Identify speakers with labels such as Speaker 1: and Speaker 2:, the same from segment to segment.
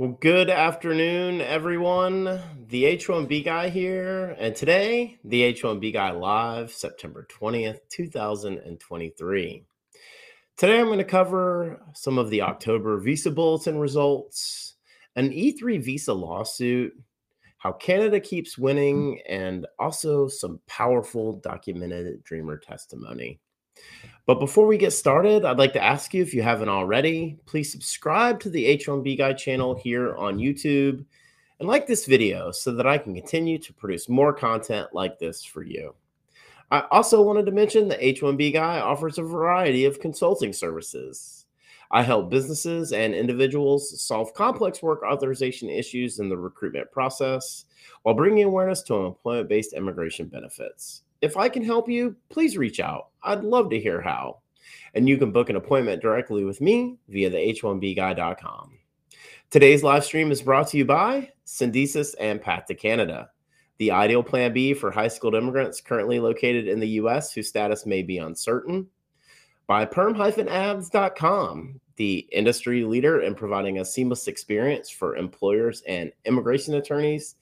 Speaker 1: Well, good afternoon, everyone. The H1B guy here, and today, the H1B guy live, September 20th, 2023. Today, I'm going to cover some of the October Visa Bulletin results, an E3 Visa lawsuit, how Canada keeps winning, and also some powerful documented Dreamer testimony. But before we get started, I'd like to ask you if you haven't already, please subscribe to the H1B Guy channel here on YouTube and like this video so that I can continue to produce more content like this for you. I also wanted to mention the H1B Guy offers a variety of consulting services. I help businesses and individuals solve complex work authorization issues in the recruitment process while bringing awareness to employment based immigration benefits. If I can help you, please reach out. I'd love to hear how. And you can book an appointment directly with me via the h1bguy.com. Today's live stream is brought to you by Syndesus and Path to Canada, the ideal plan B for high skilled immigrants currently located in the U.S. whose status may be uncertain. By perm-ads.com, the industry leader in providing a seamless experience for employers and immigration attorneys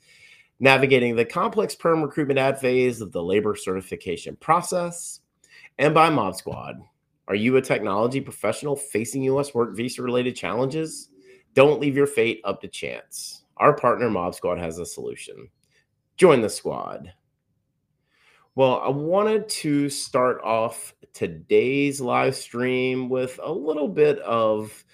Speaker 1: navigating the complex perm recruitment ad phase of the labor certification process, and by MobSquad. Are you a technology professional facing U.S. work visa related challenges? Don't leave your fate up to chance. Our partner MobSquad has a solution. Join the squad. Well, I wanted to start off today's live stream with a little bit of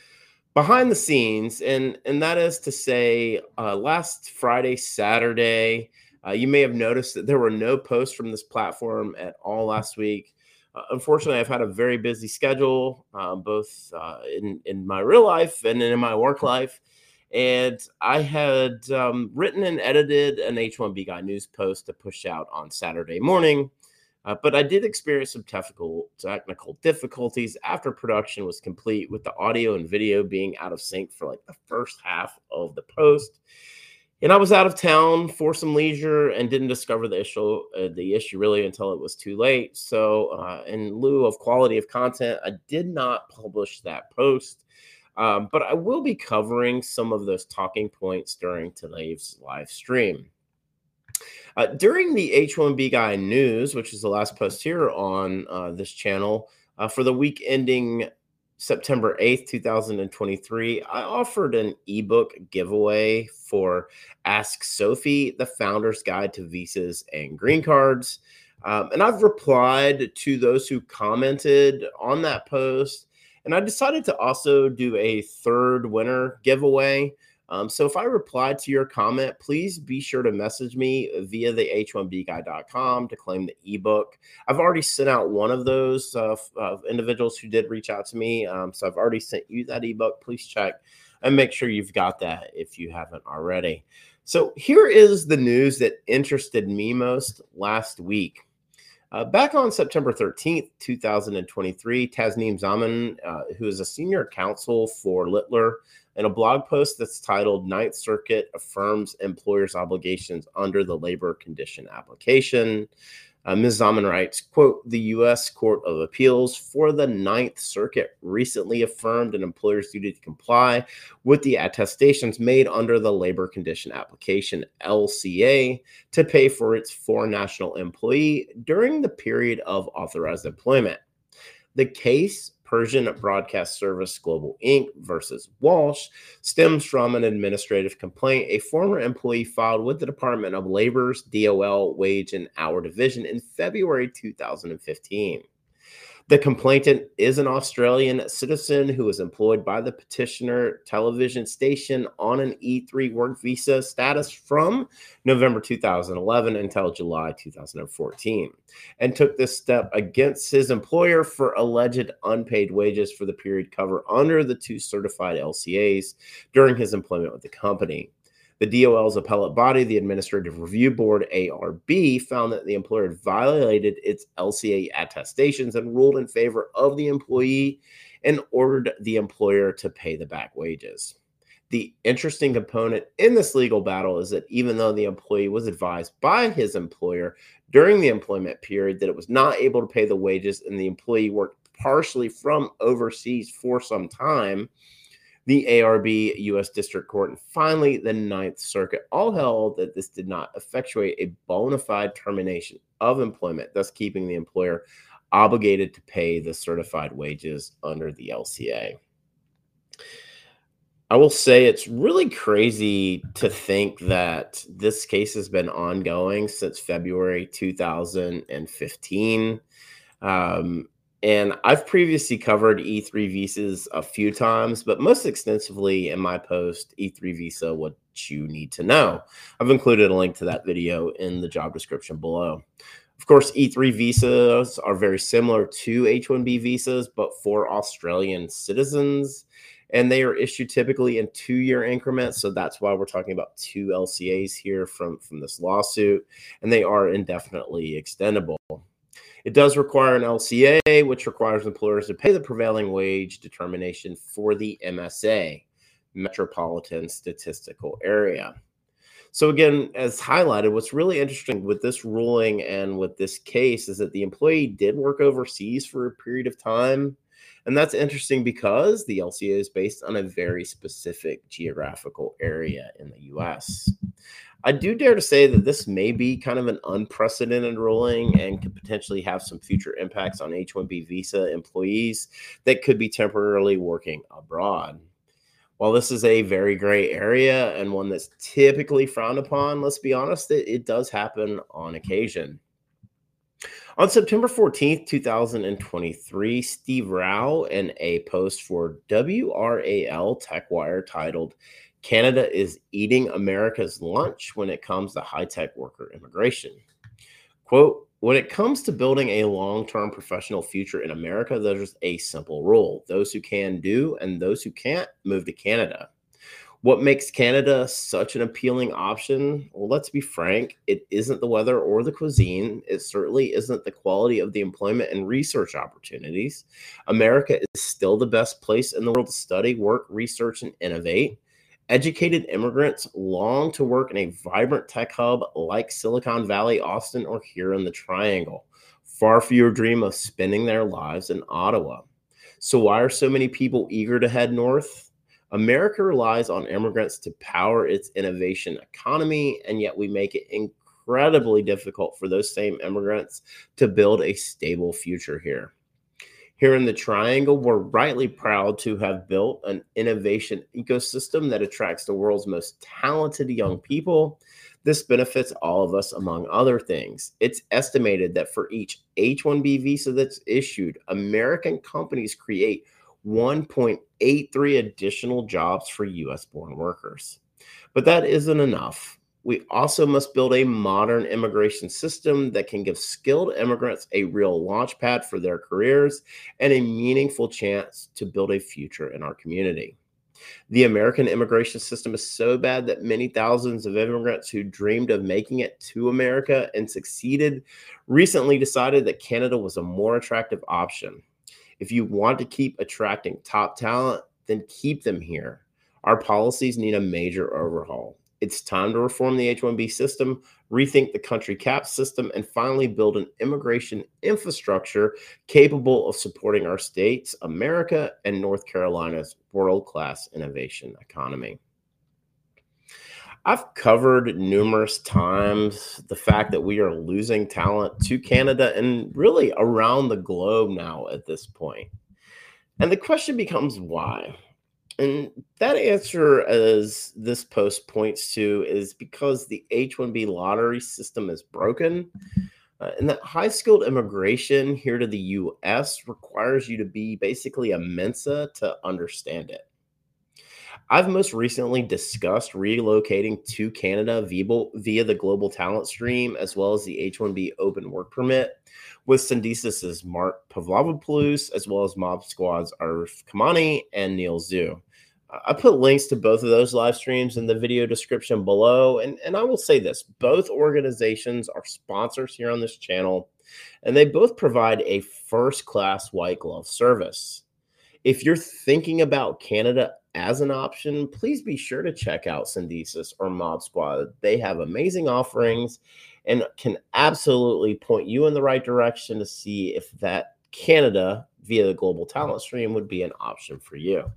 Speaker 1: behind the scenes, and and that is to say, uh, last Friday, Saturday, uh, you may have noticed that there were no posts from this platform at all last week. Uh, unfortunately, I've had a very busy schedule, uh, both uh, in in my real life and in my work life. And I had um, written and edited an H1B Guy news post to push out on Saturday morning. Uh, but I did experience some technical technical difficulties after production was complete, with the audio and video being out of sync for like the first half of the post. And I was out of town for some leisure and didn't discover the issue uh, the issue really until it was too late. So, uh, in lieu of quality of content, I did not publish that post. Um, but I will be covering some of those talking points during today's live stream. Uh, during the H1B Guy news, which is the last post here on uh, this channel, uh, for the week ending September 8th, 2023, I offered an ebook giveaway for Ask Sophie, the founder's guide to visas and green cards. Um, and I've replied to those who commented on that post. And I decided to also do a third winner giveaway. Um, so if I reply to your comment, please be sure to message me via the h1bguy.com to claim the ebook. I've already sent out one of those uh, uh, individuals who did reach out to me. Um, so I've already sent you that ebook. Please check and make sure you've got that if you haven't already. So here is the news that interested me most last week. Uh, back on September 13th, 2023, Tasneem Zaman, uh, who is a senior counsel for Littler, in a blog post that's titled Ninth Circuit Affirms Employers' Obligations Under the Labor Condition Application. Uh, Ms. Zaman writes, quote, the U.S. Court of Appeals for the Ninth Circuit recently affirmed an employer's duty to comply with the attestations made under the Labor Condition Application, LCA, to pay for its foreign national employee during the period of authorized employment. The case Persian Broadcast Service Global Inc. versus Walsh stems from an administrative complaint a former employee filed with the Department of Labor's DOL Wage and Hour Division in February 2015. The complainant is an Australian citizen who was employed by the petitioner television station on an E3 work visa status from November 2011 until July 2014 and took this step against his employer for alleged unpaid wages for the period covered under the two certified LCAs during his employment with the company. The DOL's appellate body, the Administrative Review Board, ARB, found that the employer had violated its LCA attestations and ruled in favor of the employee and ordered the employer to pay the back wages. The interesting component in this legal battle is that even though the employee was advised by his employer during the employment period that it was not able to pay the wages and the employee worked partially from overseas for some time, the ARB, U.S. District Court, and finally the Ninth Circuit all held that this did not effectuate a bona fide termination of employment, thus keeping the employer obligated to pay the certified wages under the LCA. I will say it's really crazy to think that this case has been ongoing since February 2015. Um, and I've previously covered E3 visas a few times, but most extensively in my post, E3 visa, what you need to know. I've included a link to that video in the job description below. Of course, E3 visas are very similar to H 1B visas, but for Australian citizens and they are issued typically in two year increments so that's why we're talking about two lcas here from from this lawsuit and they are indefinitely extendable it does require an lca which requires employers to pay the prevailing wage determination for the msa metropolitan statistical area so again as highlighted what's really interesting with this ruling and with this case is that the employee did work overseas for a period of time and that's interesting because the LCA is based on a very specific geographical area in the US. I do dare to say that this may be kind of an unprecedented ruling and could potentially have some future impacts on H 1B visa employees that could be temporarily working abroad. While this is a very gray area and one that's typically frowned upon, let's be honest, it, it does happen on occasion. On September 14th, 2023, Steve Rao in a post for WRAL TechWire titled, Canada is eating America's lunch when it comes to high tech worker immigration. Quote, when it comes to building a long term professional future in America, there's a simple rule those who can do, and those who can't move to Canada. What makes Canada such an appealing option? Well, let's be frank, it isn't the weather or the cuisine. It certainly isn't the quality of the employment and research opportunities. America is still the best place in the world to study, work, research, and innovate. Educated immigrants long to work in a vibrant tech hub like Silicon Valley, Austin, or here in the Triangle. Far fewer dream of spending their lives in Ottawa. So, why are so many people eager to head north? America relies on immigrants to power its innovation economy, and yet we make it incredibly difficult for those same immigrants to build a stable future here. Here in the Triangle, we're rightly proud to have built an innovation ecosystem that attracts the world's most talented young people. This benefits all of us, among other things. It's estimated that for each H 1B visa that's issued, American companies create 1.83 additional jobs for US born workers. But that isn't enough. We also must build a modern immigration system that can give skilled immigrants a real launchpad for their careers and a meaningful chance to build a future in our community. The American immigration system is so bad that many thousands of immigrants who dreamed of making it to America and succeeded recently decided that Canada was a more attractive option. If you want to keep attracting top talent, then keep them here. Our policies need a major overhaul. It's time to reform the H 1B system, rethink the country cap system, and finally build an immigration infrastructure capable of supporting our states, America, and North Carolina's world class innovation economy. I've covered numerous times the fact that we are losing talent to Canada and really around the globe now at this point. And the question becomes why? And that answer, as this post points to, is because the H 1B lottery system is broken. Uh, and that high skilled immigration here to the US requires you to be basically a Mensa to understand it. I've most recently discussed relocating to Canada via, via the Global Talent Stream, as well as the H 1B open work permit, with Syndesus' Mark Pavlopoulos, as well as MobSquad's Arif Kamani and Neil Zhu. I put links to both of those live streams in the video description below. And, and I will say this both organizations are sponsors here on this channel, and they both provide a first class white glove service. If you're thinking about Canada as an option, please be sure to check out Syndesus or MobSquad. They have amazing offerings and can absolutely point you in the right direction to see if that Canada via the global talent stream would be an option for you.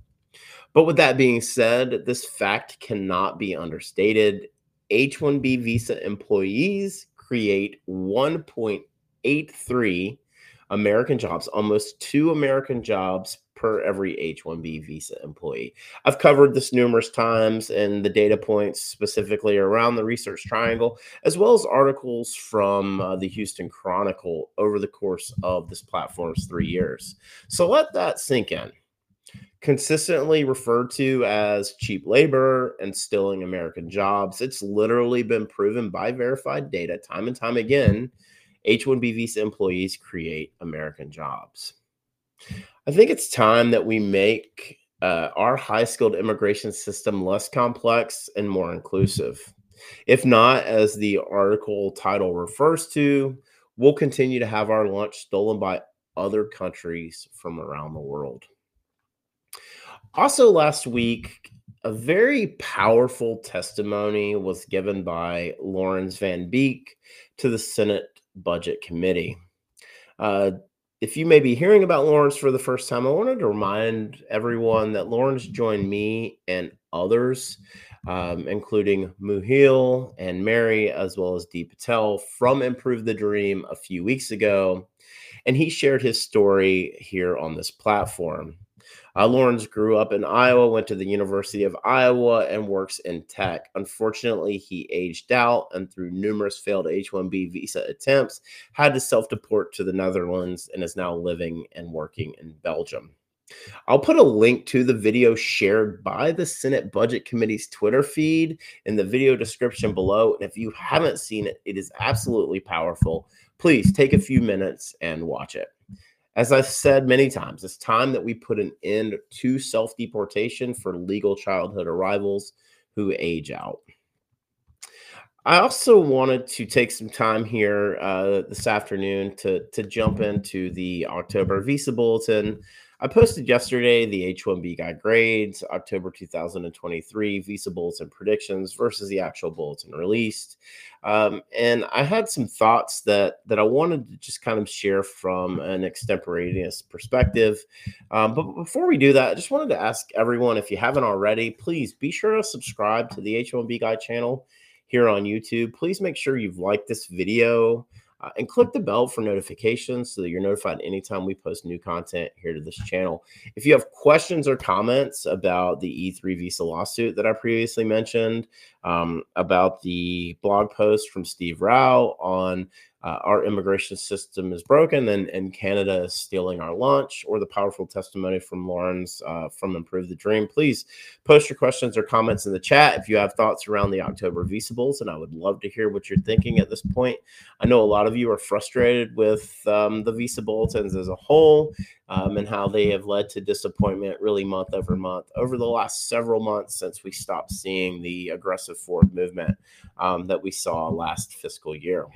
Speaker 1: But with that being said, this fact cannot be understated. H 1B visa employees create 1.83 American jobs, almost two American jobs per every H 1B visa employee. I've covered this numerous times and the data points specifically around the research triangle, as well as articles from uh, the Houston Chronicle over the course of this platform's three years. So let that sink in. Consistently referred to as cheap labor and stealing American jobs, it's literally been proven by verified data time and time again H 1B visa employees create American jobs. I think it's time that we make uh, our high skilled immigration system less complex and more inclusive. If not, as the article title refers to, we'll continue to have our lunch stolen by other countries from around the world. Also, last week, a very powerful testimony was given by Laurens Van Beek to the Senate Budget Committee. Uh, if you may be hearing about Laurens for the first time, I wanted to remind everyone that Laurens joined me and others, um, including Muhil and Mary, as well as Dip Patel from Improve the Dream a few weeks ago. And he shared his story here on this platform. Uh, Laurens grew up in Iowa, went to the University of Iowa, and works in tech. Unfortunately, he aged out and through numerous failed H 1B visa attempts, had to self deport to the Netherlands and is now living and working in Belgium. I'll put a link to the video shared by the Senate Budget Committee's Twitter feed in the video description below. And if you haven't seen it, it is absolutely powerful. Please take a few minutes and watch it. As I've said many times, it's time that we put an end to self deportation for legal childhood arrivals who age out. I also wanted to take some time here uh, this afternoon to, to jump into the October Visa Bulletin. I posted yesterday the H 1B guy grades, October 2023 visa bulletin predictions versus the actual bulletin released. Um, and I had some thoughts that that I wanted to just kind of share from an extemporaneous perspective. Um, but before we do that, I just wanted to ask everyone if you haven't already, please be sure to subscribe to the H1B Guy channel here on YouTube. Please make sure you've liked this video uh, and click the bell for notifications so that you're notified anytime we post new content here to this channel. If you have questions or comments about the E3 visa lawsuit that I previously mentioned, um, about the blog post from Steve Rao on uh, our immigration system is broken and, and Canada is stealing our launch, or the powerful testimony from Laurens uh, from Improve the Dream, please post your questions or comments in the chat if you have thoughts around the October visa. And I would love to hear what you're thinking at this point. I know a lot of you are frustrated with um, the visa bulletins as a whole um, and how they have led to disappointment really month over month over the last several months since we stopped seeing the aggressive forward movement um, that we saw last fiscal year.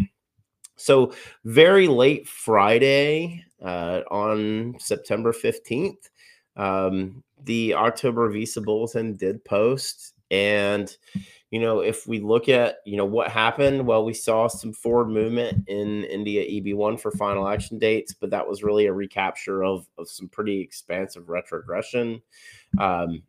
Speaker 1: So, very late Friday uh, on September 15th, um, the October Visa Bulletin did post. And, you know, if we look at, you know, what happened, well, we saw some forward movement in India EB1 for final action dates, but that was really a recapture of, of some pretty expansive retrogression. Um,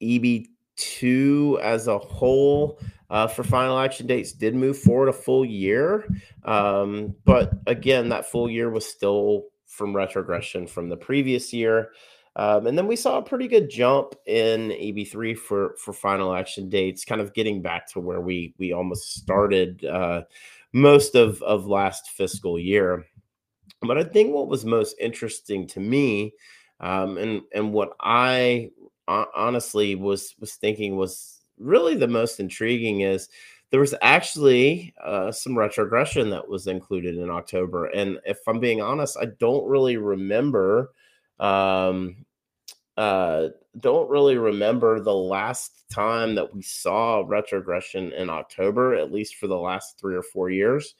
Speaker 1: EB2 as a whole uh, for final action dates did move forward a full year. Um, but again, that full year was still from retrogression from the previous year. Um, and then we saw a pretty good jump in EB3 for for final action dates, kind of getting back to where we we almost started uh, most of of last fiscal year. But I think what was most interesting to me, um, and and what I honestly was was thinking was really the most intriguing is there was actually uh, some retrogression that was included in October. And if I'm being honest, I don't really remember. Um, uh, don't really remember the last time that we saw retrogression in October, at least for the last three or four years.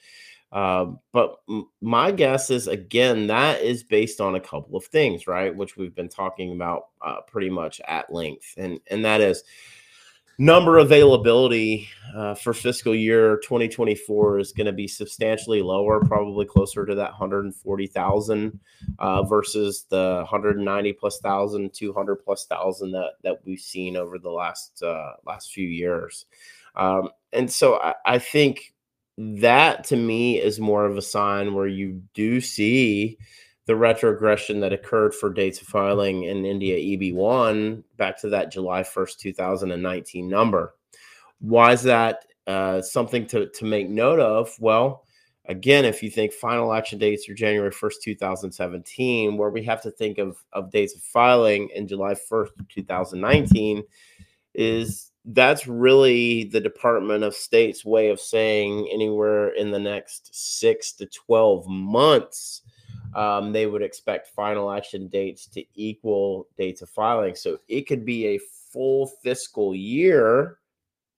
Speaker 1: Uh, but m- my guess is again that is based on a couple of things, right? Which we've been talking about uh, pretty much at length, and and that is number availability uh, for fiscal year 2024 is going to be substantially lower, probably closer to that 140,000 uh, versus the 190 plus thousand, 200 plus thousand that that we've seen over the last uh, last few years. Um, and so I, I think that to me is more of a sign where you do see the retrogression that occurred for dates of filing in India EB1 back to that July 1st, 2019 number. Why is that uh, something to, to make note of? Well, again, if you think final action dates are January 1st, 2017, where we have to think of, of dates of filing in July 1st, 2019, is that's really the Department of State's way of saying anywhere in the next six to 12 months um, they would expect final action dates to equal dates of filing. So it could be a full fiscal year,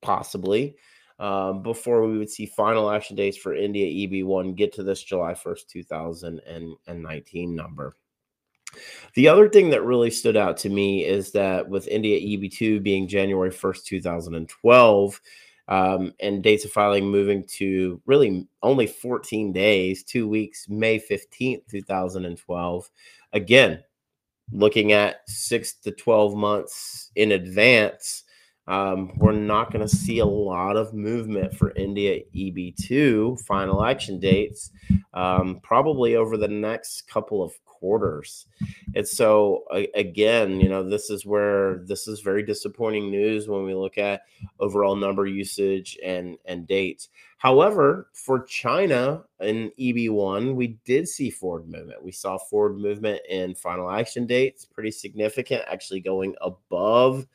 Speaker 1: possibly, um, before we would see final action dates for India EB1 get to this July 1st, 2019 number. The other thing that really stood out to me is that with India EB2 being January 1st, 2012, um, and dates of filing moving to really only 14 days, two weeks, May 15th, 2012. Again, looking at six to 12 months in advance, um, we're not going to see a lot of movement for India EB2 final action dates, um, probably over the next couple of quarters. And so again, you know, this is where this is very disappointing news when we look at overall number usage and and dates. However, for China in EB1, we did see forward movement. We saw forward movement in final action dates, pretty significant, actually going above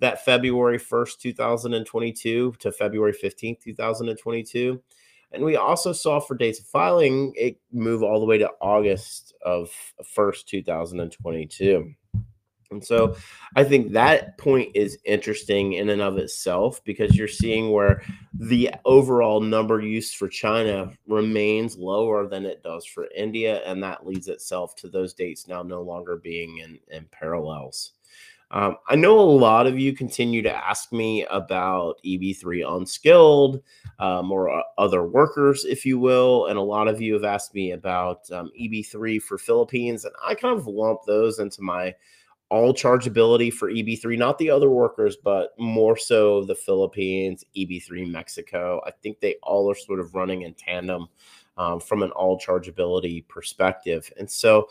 Speaker 1: that February 1st, 2022 to February 15th, 2022. And we also saw for dates of filing it move all the way to August of 1st, 2022. And so I think that point is interesting in and of itself because you're seeing where the overall number used for China remains lower than it does for India. And that leads itself to those dates now no longer being in, in parallels. Um, I know a lot of you continue to ask me about EB3 unskilled um, or uh, other workers, if you will. And a lot of you have asked me about um, EB3 for Philippines. And I kind of lump those into my all chargeability for EB3, not the other workers, but more so the Philippines, EB3 Mexico. I think they all are sort of running in tandem um, from an all chargeability perspective. And so,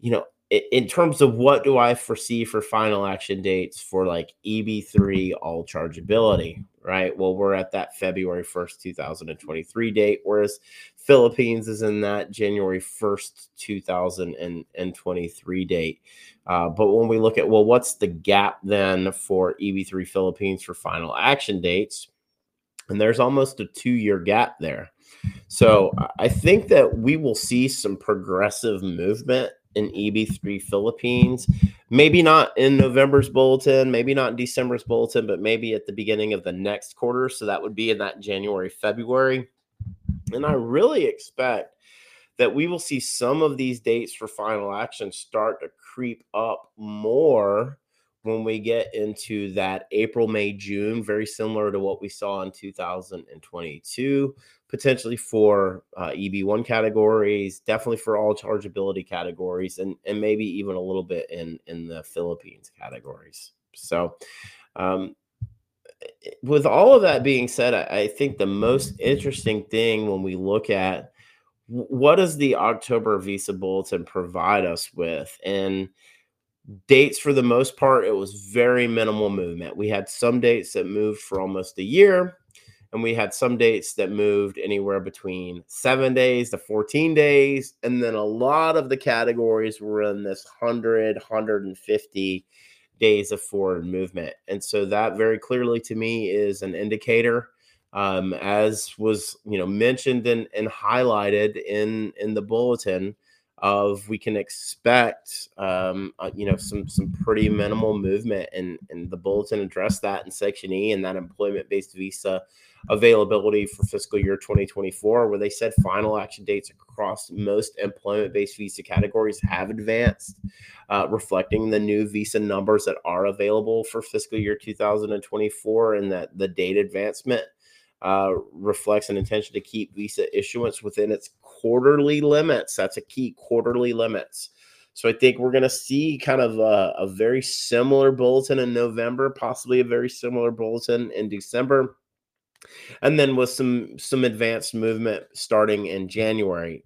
Speaker 1: you know, in terms of what do I foresee for final action dates for like EB3 all chargeability, right? Well, we're at that February 1st, 2023 date, whereas Philippines is in that January 1st, 2023 date. Uh, but when we look at, well, what's the gap then for EB3 Philippines for final action dates? And there's almost a two year gap there. So I think that we will see some progressive movement in EB3 Philippines. Maybe not in November's bulletin, maybe not in December's bulletin, but maybe at the beginning of the next quarter. So that would be in that January, February. And I really expect that we will see some of these dates for final action start to creep up more when we get into that April, May, June, very similar to what we saw in 2022, potentially for uh, EB1 categories, definitely for all chargeability categories, and, and maybe even a little bit in, in the Philippines categories. So, um, with all of that being said, I, I think the most interesting thing when we look at what does the October Visa Bulletin provide us with? And dates for the most part it was very minimal movement. We had some dates that moved for almost a year and we had some dates that moved anywhere between seven days to 14 days and then a lot of the categories were in this 100 150 days of forward movement. And so that very clearly to me is an indicator um, as was you know mentioned and, and highlighted in in the bulletin of we can expect um, uh, you know some some pretty minimal movement and and the bulletin addressed that in section E and that employment based visa availability for fiscal year 2024 where they said final action dates across most employment based visa categories have advanced uh, reflecting the new visa numbers that are available for fiscal year 2024 and that the date advancement uh, reflects an intention to keep visa issuance within its quarterly limits. That's a key quarterly limits. So I think we're going to see kind of a, a, very similar bulletin in November, possibly a very similar bulletin in December, and then with some some advanced movement starting in January.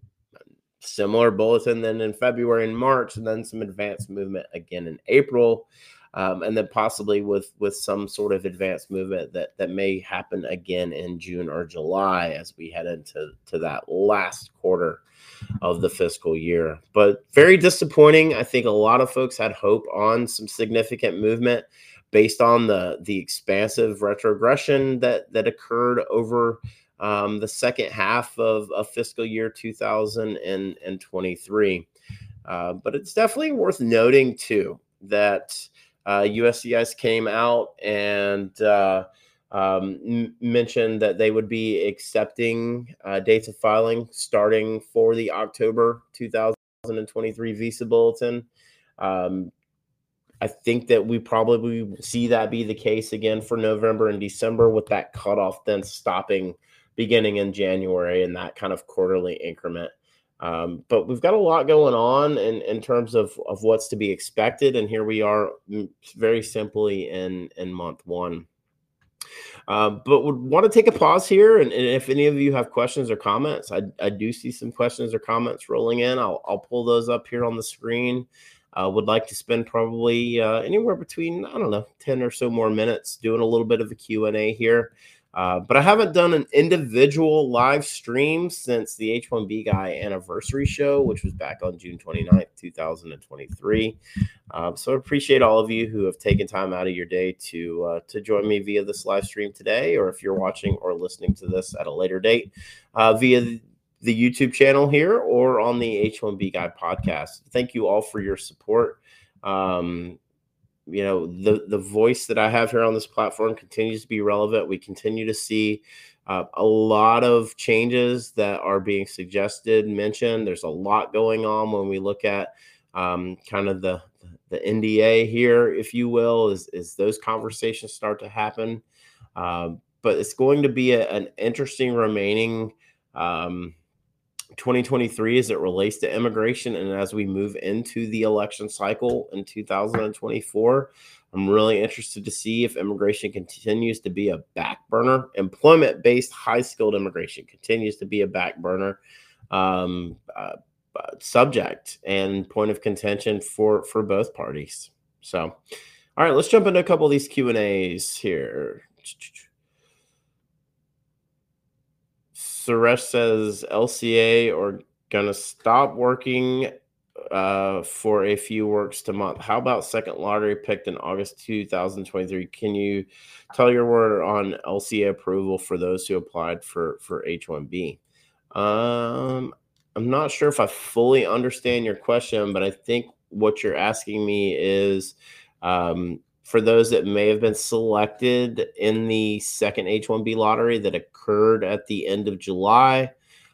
Speaker 1: Similar bulletin then in February and March, and then some advanced movement again in April um, and then possibly with with some sort of advanced movement that that may happen again in June or July as we head into to that last quarter of the fiscal year. But very disappointing. I think a lot of folks had hope on some significant movement based on the the expansive retrogression that that occurred over um, the second half of, of fiscal year 2023. Uh, but it's definitely worth noting too that uh, USCIS came out and uh, um, m- mentioned that they would be accepting uh, dates of filing starting for the October 2023 visa bulletin. Um, I think that we probably see that be the case again for November and December, with that cutoff then stopping beginning in January and that kind of quarterly increment. Um, but we've got a lot going on in, in terms of, of what's to be expected. And here we are mm, very simply in, in month one. Uh, but would want to take a pause here. And, and, if any of you have questions or comments, I, I do see some questions or comments rolling in. I'll, I'll pull those up here on the screen. Uh, would like to spend probably uh, anywhere between, I don't know, 10 or so more minutes doing a little bit of a Q&A here. Uh, but I haven't done an individual live stream since the H1B Guy anniversary show, which was back on June 29th, 2023. Um, so I appreciate all of you who have taken time out of your day to uh, to join me via this live stream today, or if you're watching or listening to this at a later date uh, via the YouTube channel here or on the H1B Guy podcast. Thank you all for your support. Um, you know the the voice that I have here on this platform continues to be relevant. We continue to see uh, a lot of changes that are being suggested, mentioned. There's a lot going on when we look at um, kind of the the NDA here, if you will, is is those conversations start to happen. Um, but it's going to be a, an interesting remaining um, 2023 as it relates to immigration and as we move into the election cycle in 2024 i'm really interested to see if immigration continues to be a back burner. Employment based high skilled immigration continues to be a back burner um, uh, uh, subject and point of contention for for both parties. So all right let's jump into a couple of these q and a's here Suresh says LCA are gonna stop working uh, for a few works to month. How about second lottery picked in August 2023? Can you tell your word on LCA approval for those who applied for for H1B? Um, I'm not sure if I fully understand your question, but I think what you're asking me is um, for those that may have been selected in the second H1B lottery that occurred at the end of July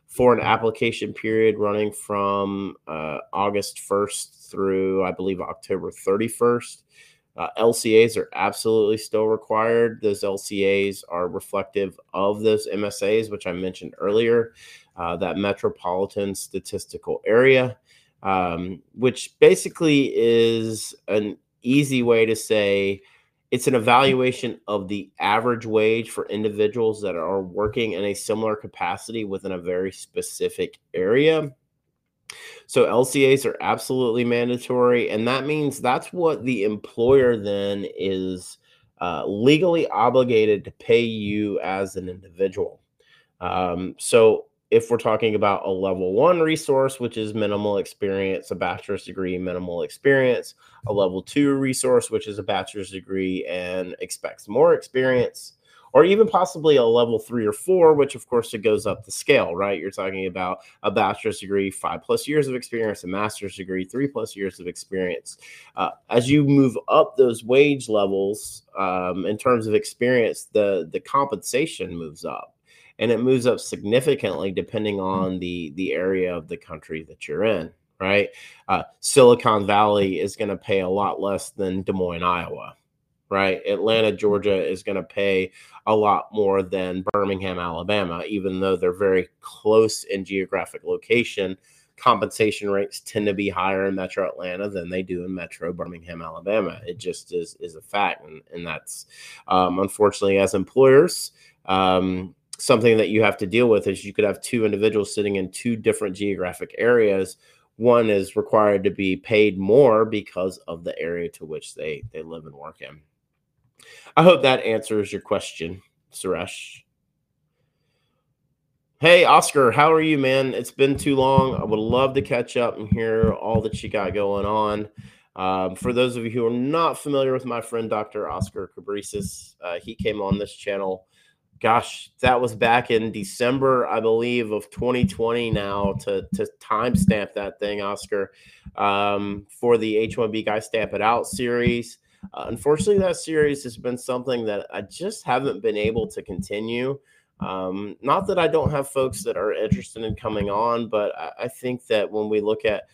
Speaker 1: for an application period running from uh, August 1st through, I believe, October 31st. Uh, LCAs are absolutely still required. Those LCAs are reflective of those MSAs, which I mentioned earlier, uh, that metropolitan statistical area, um, which basically is an easy way to say it's an evaluation of the average wage for individuals that are working in a similar capacity within a very specific area. So LCAs are absolutely mandatory, and that means that's what the employer then is uh, legally obligated to pay you as an individual. Um, so if we're talking about a level one resource, which is minimal experience, a bachelor's degree, minimal experience, a level two resource, which is a bachelor's degree and expects more experience, or even possibly a level three or four, which of course it goes up the scale, right? You're talking about a bachelor's degree, five plus years of experience, a master's degree, three plus years of experience. Uh, as you move up those wage levels um, in terms of experience, the the compensation moves up and it moves up significantly depending on the the area of the country that you're in right? Uh, silicon valley is going to pay a lot less than des moines iowa right? Atlanta georgia is going to pay a lot more than birmingham alabama even though they're very close in geographic location. Compensation rates tend to be higher in metro atlanta than they do in metro birmingham alabama. It just is is a fact and, and that's um, unfortunately as employers um, something that you have to deal with is you could have two individuals sitting in two different geographic areas. One is required to be paid more because of the area to which they they live and work in. I hope that answers your question suresh. Hey oscar how are you man? It's been too long. I would love to catch up and hear all that you got going on. Um, for those of you who are not familiar with my friend dr oscar cabresis uh, he came on this channel gosh, that was back in December, I believe, of 2020 now to, to timestamp that thing, Oscar, um, for the H1B Guy Stamp It Out series. Uh, unfortunately, that series has been something that I just haven't been able to continue. Um, not that I don't have folks that are interested in coming on, but I, I think that when we look at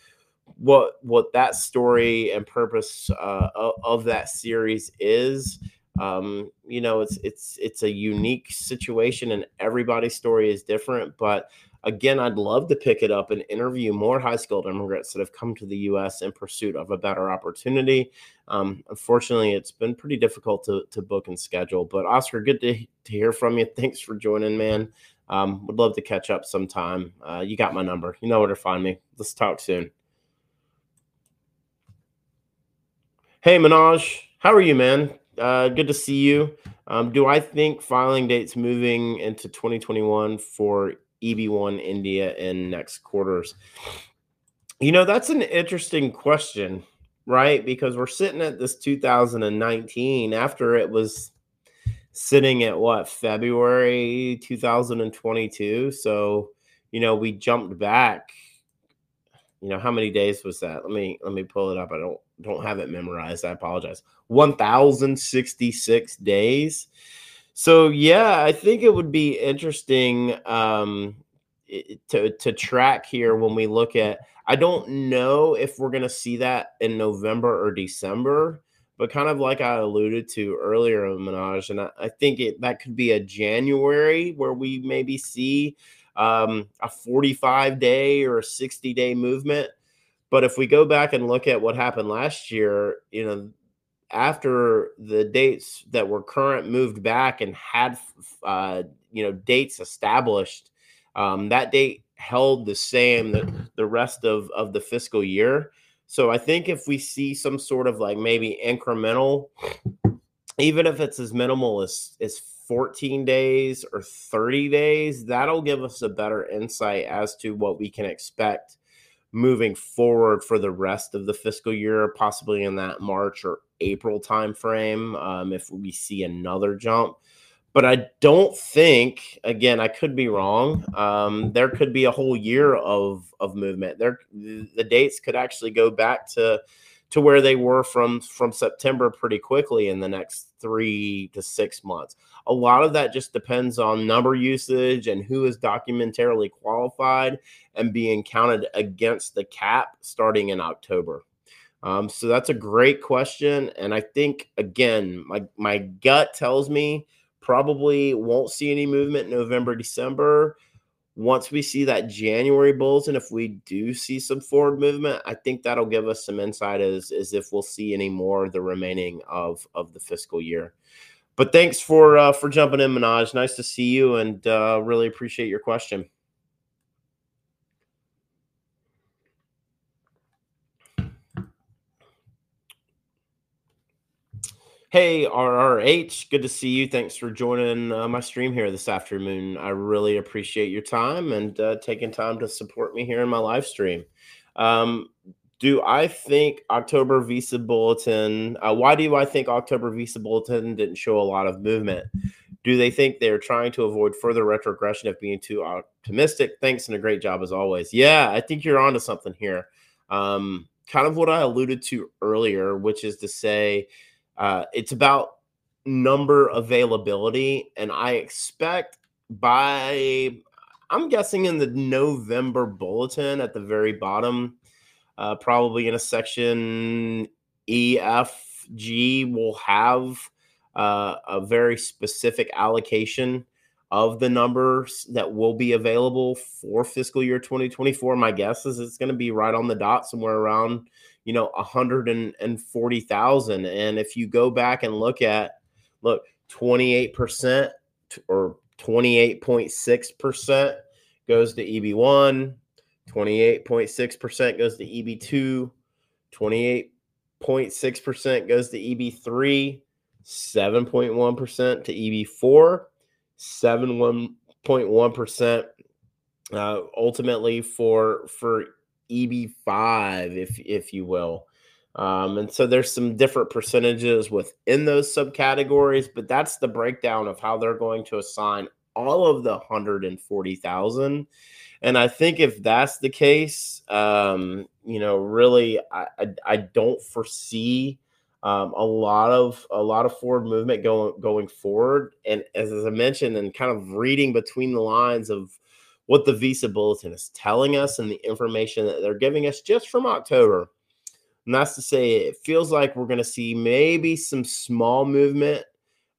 Speaker 1: what what that story and purpose uh, of, of that series is, um, you know it's it's it's a unique situation and everybody's story is different but again i'd love to pick it up and interview more high skilled immigrants that have come to the us in pursuit of a better opportunity. Um, unfortunately it's been pretty difficult to, to book and schedule but oscar good to, to hear from you. Thanks for joining man. Um, would love to catch up sometime. Uh, you got my number. You know where to find me. Let's talk soon. Hey minaj. How are you man uh, good to see you. Um, do I think filing dates moving into 2021 for EB1 India in next quarters? You know, that's an interesting question, right? Because we're sitting at this 2019 after it was sitting at what February 2022. So, you know, we jumped back. You know, how many days was that? Let me let me pull it up. I don't don't have it memorized. I apologize. 1066 days. So yeah, I think it would be interesting um, to to track here when we look at. I don't know if we're going to see that in November or December, but kind of like I alluded to earlier, Minaj, and I, I think it that could be a January where we maybe see um, a 45 day or a 60 day movement. But if we go back and look at what happened last year, you know, after the dates that were current moved back and had uh, you know dates established um, that date held the same the, the rest of of the fiscal year. So i think if we see some sort of like maybe incremental even if it's as minimal as as 14 days or 30 days that'll give us a better insight as to what we can expect moving forward for the rest of the fiscal year, possibly in that March or April timeframe, um, if we see another jump. But I don't think, again, I could be wrong. Um, there could be a whole year of of movement. There, the dates could actually go back to to where they were from from September pretty quickly in the next three to six months. A lot of that just depends on number usage and who is documentarily qualified and being counted against the cap starting in October. Um, so that's a great question, and I think again, my my gut tells me probably won't see any movement November December once we see that January bulls, and if we do see some forward movement, I think that'll give us some insight as, as if we'll see any more the remaining of of the fiscal year. But thanks for uh, for jumping in, Minaj. Nice to see you, and uh, really appreciate your question. Hey, RRH, good to see you. Thanks for joining uh, my stream here this afternoon. I really appreciate your time and uh, taking time to support me here in my live stream. Um, do I think October Visa Bulletin? Uh, why do I think October Visa Bulletin didn't show a lot of movement? Do they think they're trying to avoid further retrogression of being too optimistic? Thanks and a great job as always. Yeah, I think you're onto something here. Um, kind of what I alluded to earlier, which is to say, uh, it's about number availability, and I expect by I'm guessing in the November bulletin at the very bottom, uh, probably in a section E, F, G, will have uh, a very specific allocation of the numbers that will be available for fiscal year 2024. My guess is it's going to be right on the dot, somewhere around you know 140,000. And if you go back and look at look 28% or 28.6% goes to EB1, 28.6% goes to EB2, 28.6% goes to EB3, 7.1% to EB4, 7.1% uh, ultimately for for EB5 if if you will. Um, and so there's some different percentages within those subcategories, but that's the breakdown of how they're going to assign all of the 140,000. And I think if that's the case, um, you know, really, I, I, I don't foresee um, a lot of a lot of forward movement going going forward. And as, as I mentioned, and kind of reading between the lines of what the Visa Bulletin is telling us and the information that they're giving us just from October and that's to say, it feels like we're going to see maybe some small movement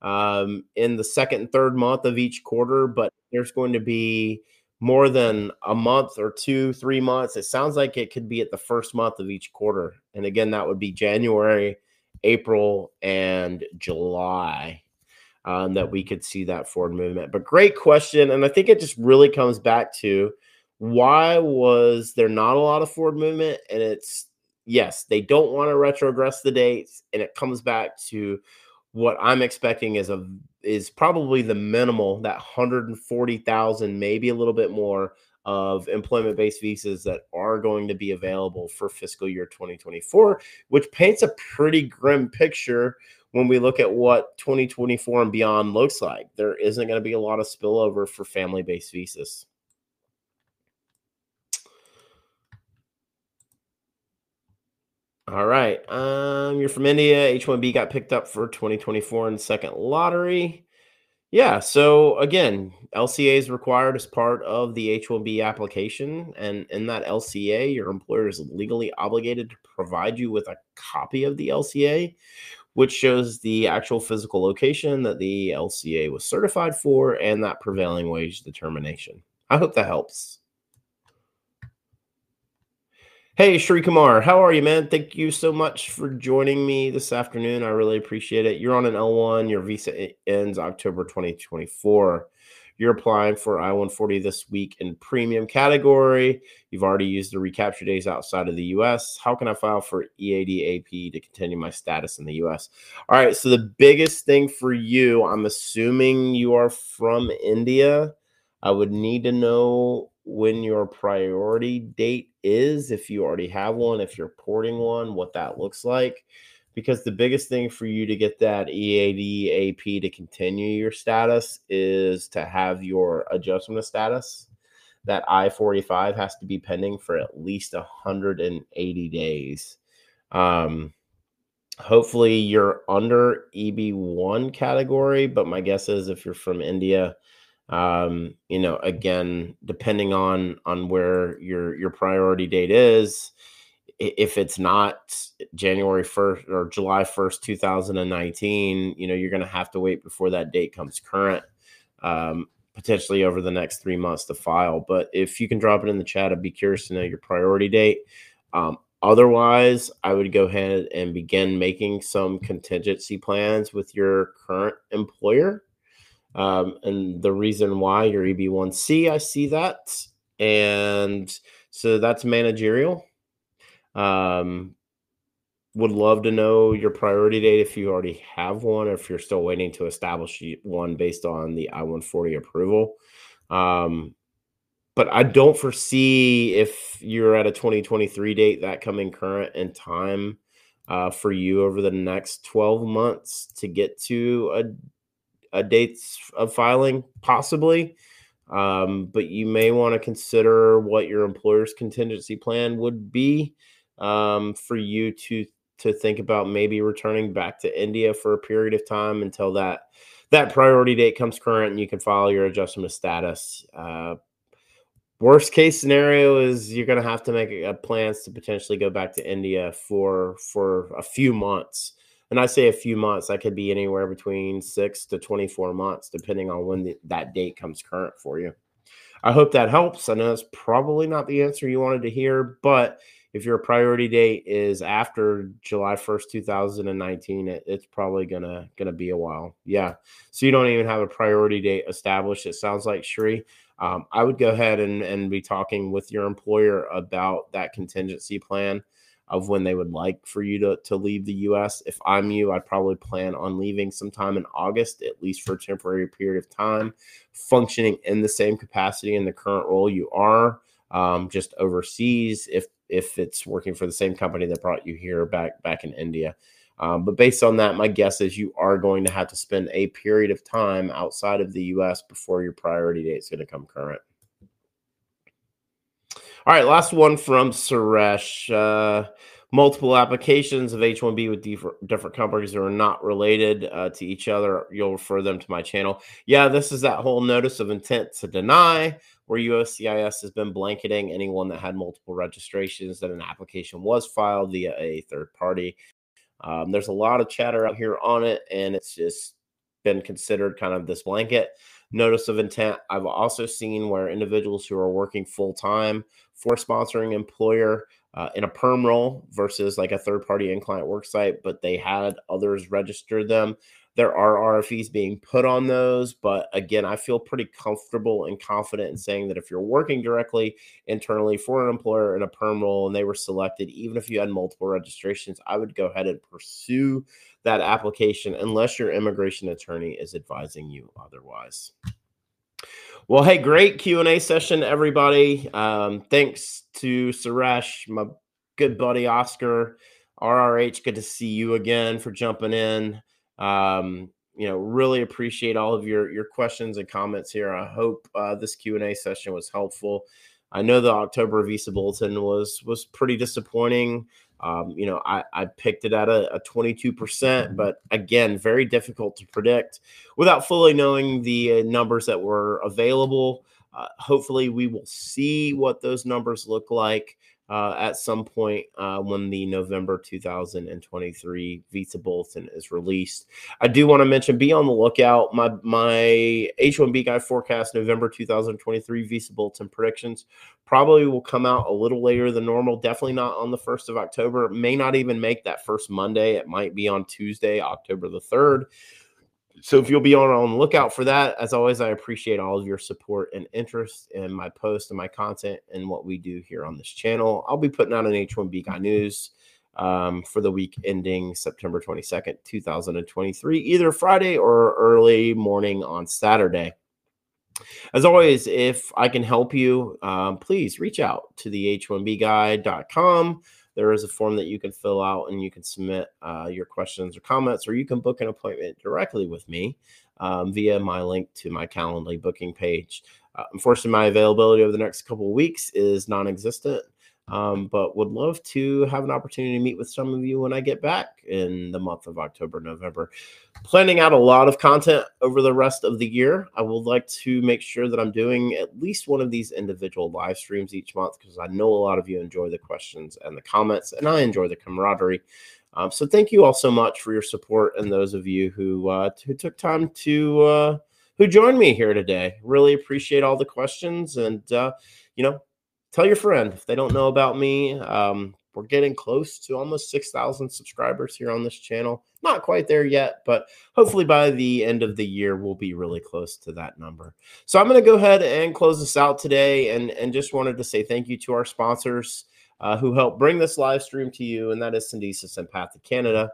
Speaker 1: um, in the second and third month of each quarter, but there's going to be more than a month or two, three months. It sounds like it could be at the first month of each quarter. And again, that would be January, April, and July. Um, that we could see that forward movement. But great question. And I think it just really comes back to why was there not a lot of forward movement? And it's yes, they don't want to retrogress the dates, and it comes back to what I'm expecting is a is probably the minimal that 140,000, maybe a little bit more of employment based visas that are going to be available for fiscal year 2024, which paints a pretty grim picture when we look at what 2024 and beyond looks like. There isn't going to be a lot of spillover for family based visas. All right. Um, you're from India. H1B got picked up for 2024 in second lottery. Yeah. So again, LCA is required as part of the H1B application. And in that LCA, your employer is legally obligated to provide you with a copy of the LCA, which shows the actual physical location that the LCA was certified for and that prevailing wage determination. I hope that helps. Hey, Shri Kumar, how are you, man? Thank you so much for joining me this afternoon. I really appreciate it. You're on an L1, your visa ends October 2024. You're applying for I 140 this week in premium category. You've already used the recapture days outside of the US. How can I file for EAD AP to continue my status in the US? All right, so the biggest thing for you, I'm assuming you are from India. I would need to know when your priority date is, if you already have one, if you're porting one, what that looks like. Because the biggest thing for you to get that EAD AP to continue your status is to have your adjustment of status. That I 45 has to be pending for at least 180 days. Um, hopefully, you're under EB1 category, but my guess is if you're from India, um, you know again depending on on where your your priority date is if it's not january 1st or july 1st 2019 you know you're going to have to wait before that date comes current um, potentially over the next three months to file but if you can drop it in the chat i'd be curious to know your priority date um, otherwise i would go ahead and begin making some contingency plans with your current employer um, and the reason why you're EB1C, I see that. And so that's managerial. Um, would love to know your priority date if you already have one, or if you're still waiting to establish one based on the I 140 approval. Um, but I don't foresee if you're at a 2023 date that coming current in time uh, for you over the next 12 months to get to a uh, dates of filing, possibly. Um, but you may want to consider what your employer's contingency plan would be um, for you to to think about maybe returning back to India for a period of time until that that priority date comes current and you can file your adjustment of status. Uh, worst case scenario is you're going to have to make a, plans to potentially go back to India for for a few months. And I say a few months, that could be anywhere between six to 24 months, depending on when the, that date comes current for you. I hope that helps. I know it's probably not the answer you wanted to hear, but if your priority date is after July 1st, 2019, it, it's probably gonna gonna be a while. Yeah. So you don't even have a priority date established. It sounds like Shri. Um, I would go ahead and, and be talking with your employer about that contingency plan of when they would like for you to, to leave the US. If I'm you, I'd probably plan on leaving sometime in August, at least for a temporary period of time, functioning in the same capacity in the current role you are, um, just overseas. If if it's working for the same company that brought you here back back in India. Um, but based on that, my guess is you are going to have to spend a period of time outside of the U.S. before your priority date is going to come current. All right, last one from Suresh. Uh, multiple applications of H1B with different, companies that are not related uh, to each other. You'll refer them to my channel. Yeah, this is that whole notice of intent to deny where USCIS has been blanketing anyone that had multiple registrations that an application was filed via a third party. Um, there's a lot of chatter out here on it, and it's just been considered kind of this blanket notice of intent. I've also seen where individuals who are working full time for sponsoring employer uh, in a perm role versus like a third party in client work site, but they had others register them there are RFEs being put on those, but again, I feel pretty comfortable and confident in saying that if you're working directly internally for an employer in a perm role and they were selected, even if you had multiple registrations, I would go ahead and pursue that application unless your immigration attorney is advising you otherwise. Well, hey, great Q and A session, everybody. Um, thanks to Suresh, my good buddy Oscar, RRH. Good to see you again for jumping in. Um, you know, really appreciate all of your your questions and comments here. I hope uh, this Q and A session was helpful. I know the October Visa Bulletin was was pretty disappointing. Um, you know, I, I picked it at a, a 22%, but again, very difficult to predict without fully knowing the uh, numbers that were available. Uh, hopefully, we will see what those numbers look like uh, at some point uh, when the November 2023 Visa Bulletin is released. I do want to mention, be on the lookout. My my H1B guy forecast November 2023 Visa Bulletin predictions probably will come out a little later than normal. Definitely not on the 1st of October. may not even make that first Monday. It might be on Tuesday, October the 3rd. So if you'll be on, on the lookout for that, as always, I appreciate all of your support and interest in my post and my content and what we do here on this channel. I'll be putting out an H1B Guy News um, for the week ending September 22nd, 2023, either Friday or early morning on Saturday. As always, if I can help you, um, please reach out to the h1bguy.com there is a form that you can fill out and you can submit uh, your questions or comments, or you can book an appointment directly with me um, via my link to my Calendly booking page. Uh, unfortunately, my availability over the next couple weeks is non existent. Um, but would love to have an opportunity to meet with some of you when I get back in the month of October, November. Planning out a lot of content over the rest of the year. I would like to make sure that I'm doing at least one of these individual live streams each month because I know a lot of you enjoy the questions and the comments, and I enjoy the camaraderie. Um, so thank you all so much for your support and those of you who uh, who took time to uh, who joined me here today. Really appreciate all the questions and uh, you know tell your friend if they don't know about me. Um, we're getting close to almost 6,000 subscribers here on this channel. Not quite there yet, but hopefully by the end of the year, we'll be really close to that number. So I'm going to go ahead and close this out today and, and just wanted to say thank you to our sponsors uh, who help bring this live stream to you, and that is Syndesus and Path to Canada.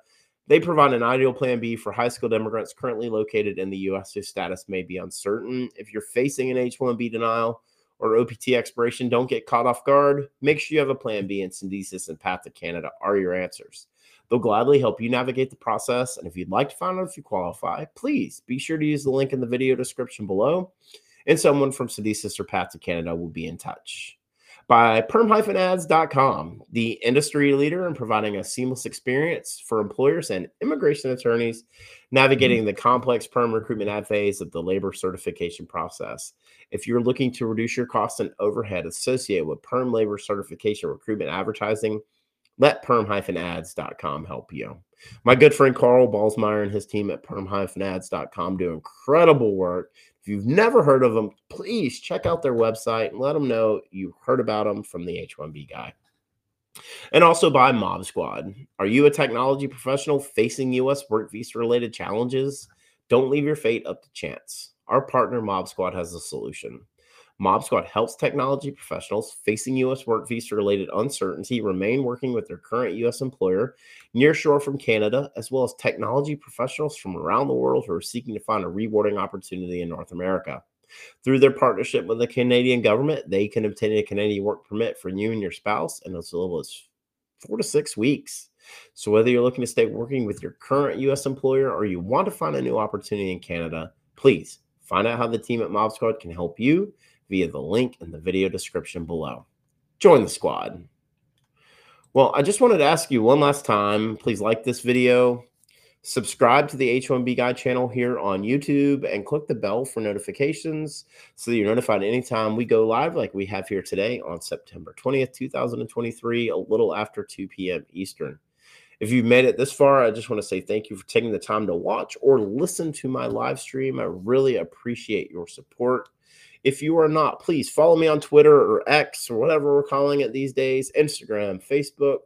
Speaker 1: They provide an ideal plan B for high skilled immigrants currently located in the U.S. whose status may be uncertain. If you're facing an H 1B denial, or OPT expiration, don't get caught off guard. Make sure you have a plan B, and Syndesus and Path to Canada are your answers. They'll gladly help you navigate the process. And if you'd like to find out if you qualify, please be sure to use the link in the video description below, and someone from City or Path to Canada will be in touch by perm-ads.com, the industry leader in providing a seamless experience for employers and immigration attorneys navigating mm-hmm. the complex perm recruitment ad phase of the labor certification process. If you're looking to reduce your costs and overhead associated with perm labor certification recruitment advertising, let perm-ads.com help you. My good friend Carl Balsmeyer and his team at perm-ads.com do incredible work if you've never heard of them, please check out their website and let them know you heard about them from the H1B guy. And also by MobSquad. Are you a technology professional facing U.S. work visa related challenges? Don't leave your fate up to chance. Our partner MobSquad has a solution. MobSquad helps technology professionals facing U.S. work visa related uncertainty remain working with their current U.S. employer near shore from Canada, as well as technology professionals from around the world who are seeking to find a rewarding opportunity in North America. Through their partnership with the Canadian government, they can obtain a Canadian work permit for you and your spouse in as little as four to six weeks. So, whether you're looking to stay working with your current U.S. employer or you want to find a new opportunity in Canada, please find out how the team at MobSquad can help you via the link in the video description below. Join the squad. Well, I just wanted to ask you one last time please like this video, subscribe to the H1B Guy channel here on YouTube, and click the bell for notifications so that you're notified anytime we go live, like we have here today on September 20th, 2023, a little after 2 p.m. Eastern. If you've made it this far, I just want to say thank you for taking the time to watch or listen to my live stream. I really appreciate your support. If you are not, please follow me on Twitter or X or whatever we're calling it these days Instagram, Facebook,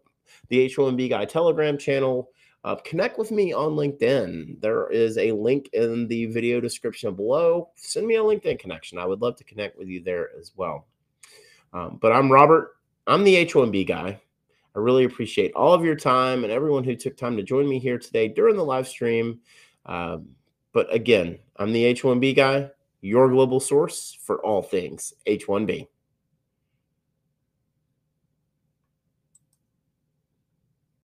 Speaker 1: the H1B Guy Telegram channel. Uh, connect with me on LinkedIn. There is a link in the video description below. Send me a LinkedIn connection. I would love to connect with you there as well. Um, but I'm Robert. I'm the H1B guy. I really appreciate all of your time and everyone who took time to join me here today during the live stream. Um, but again, I'm the H1B guy your global source for all things H1B.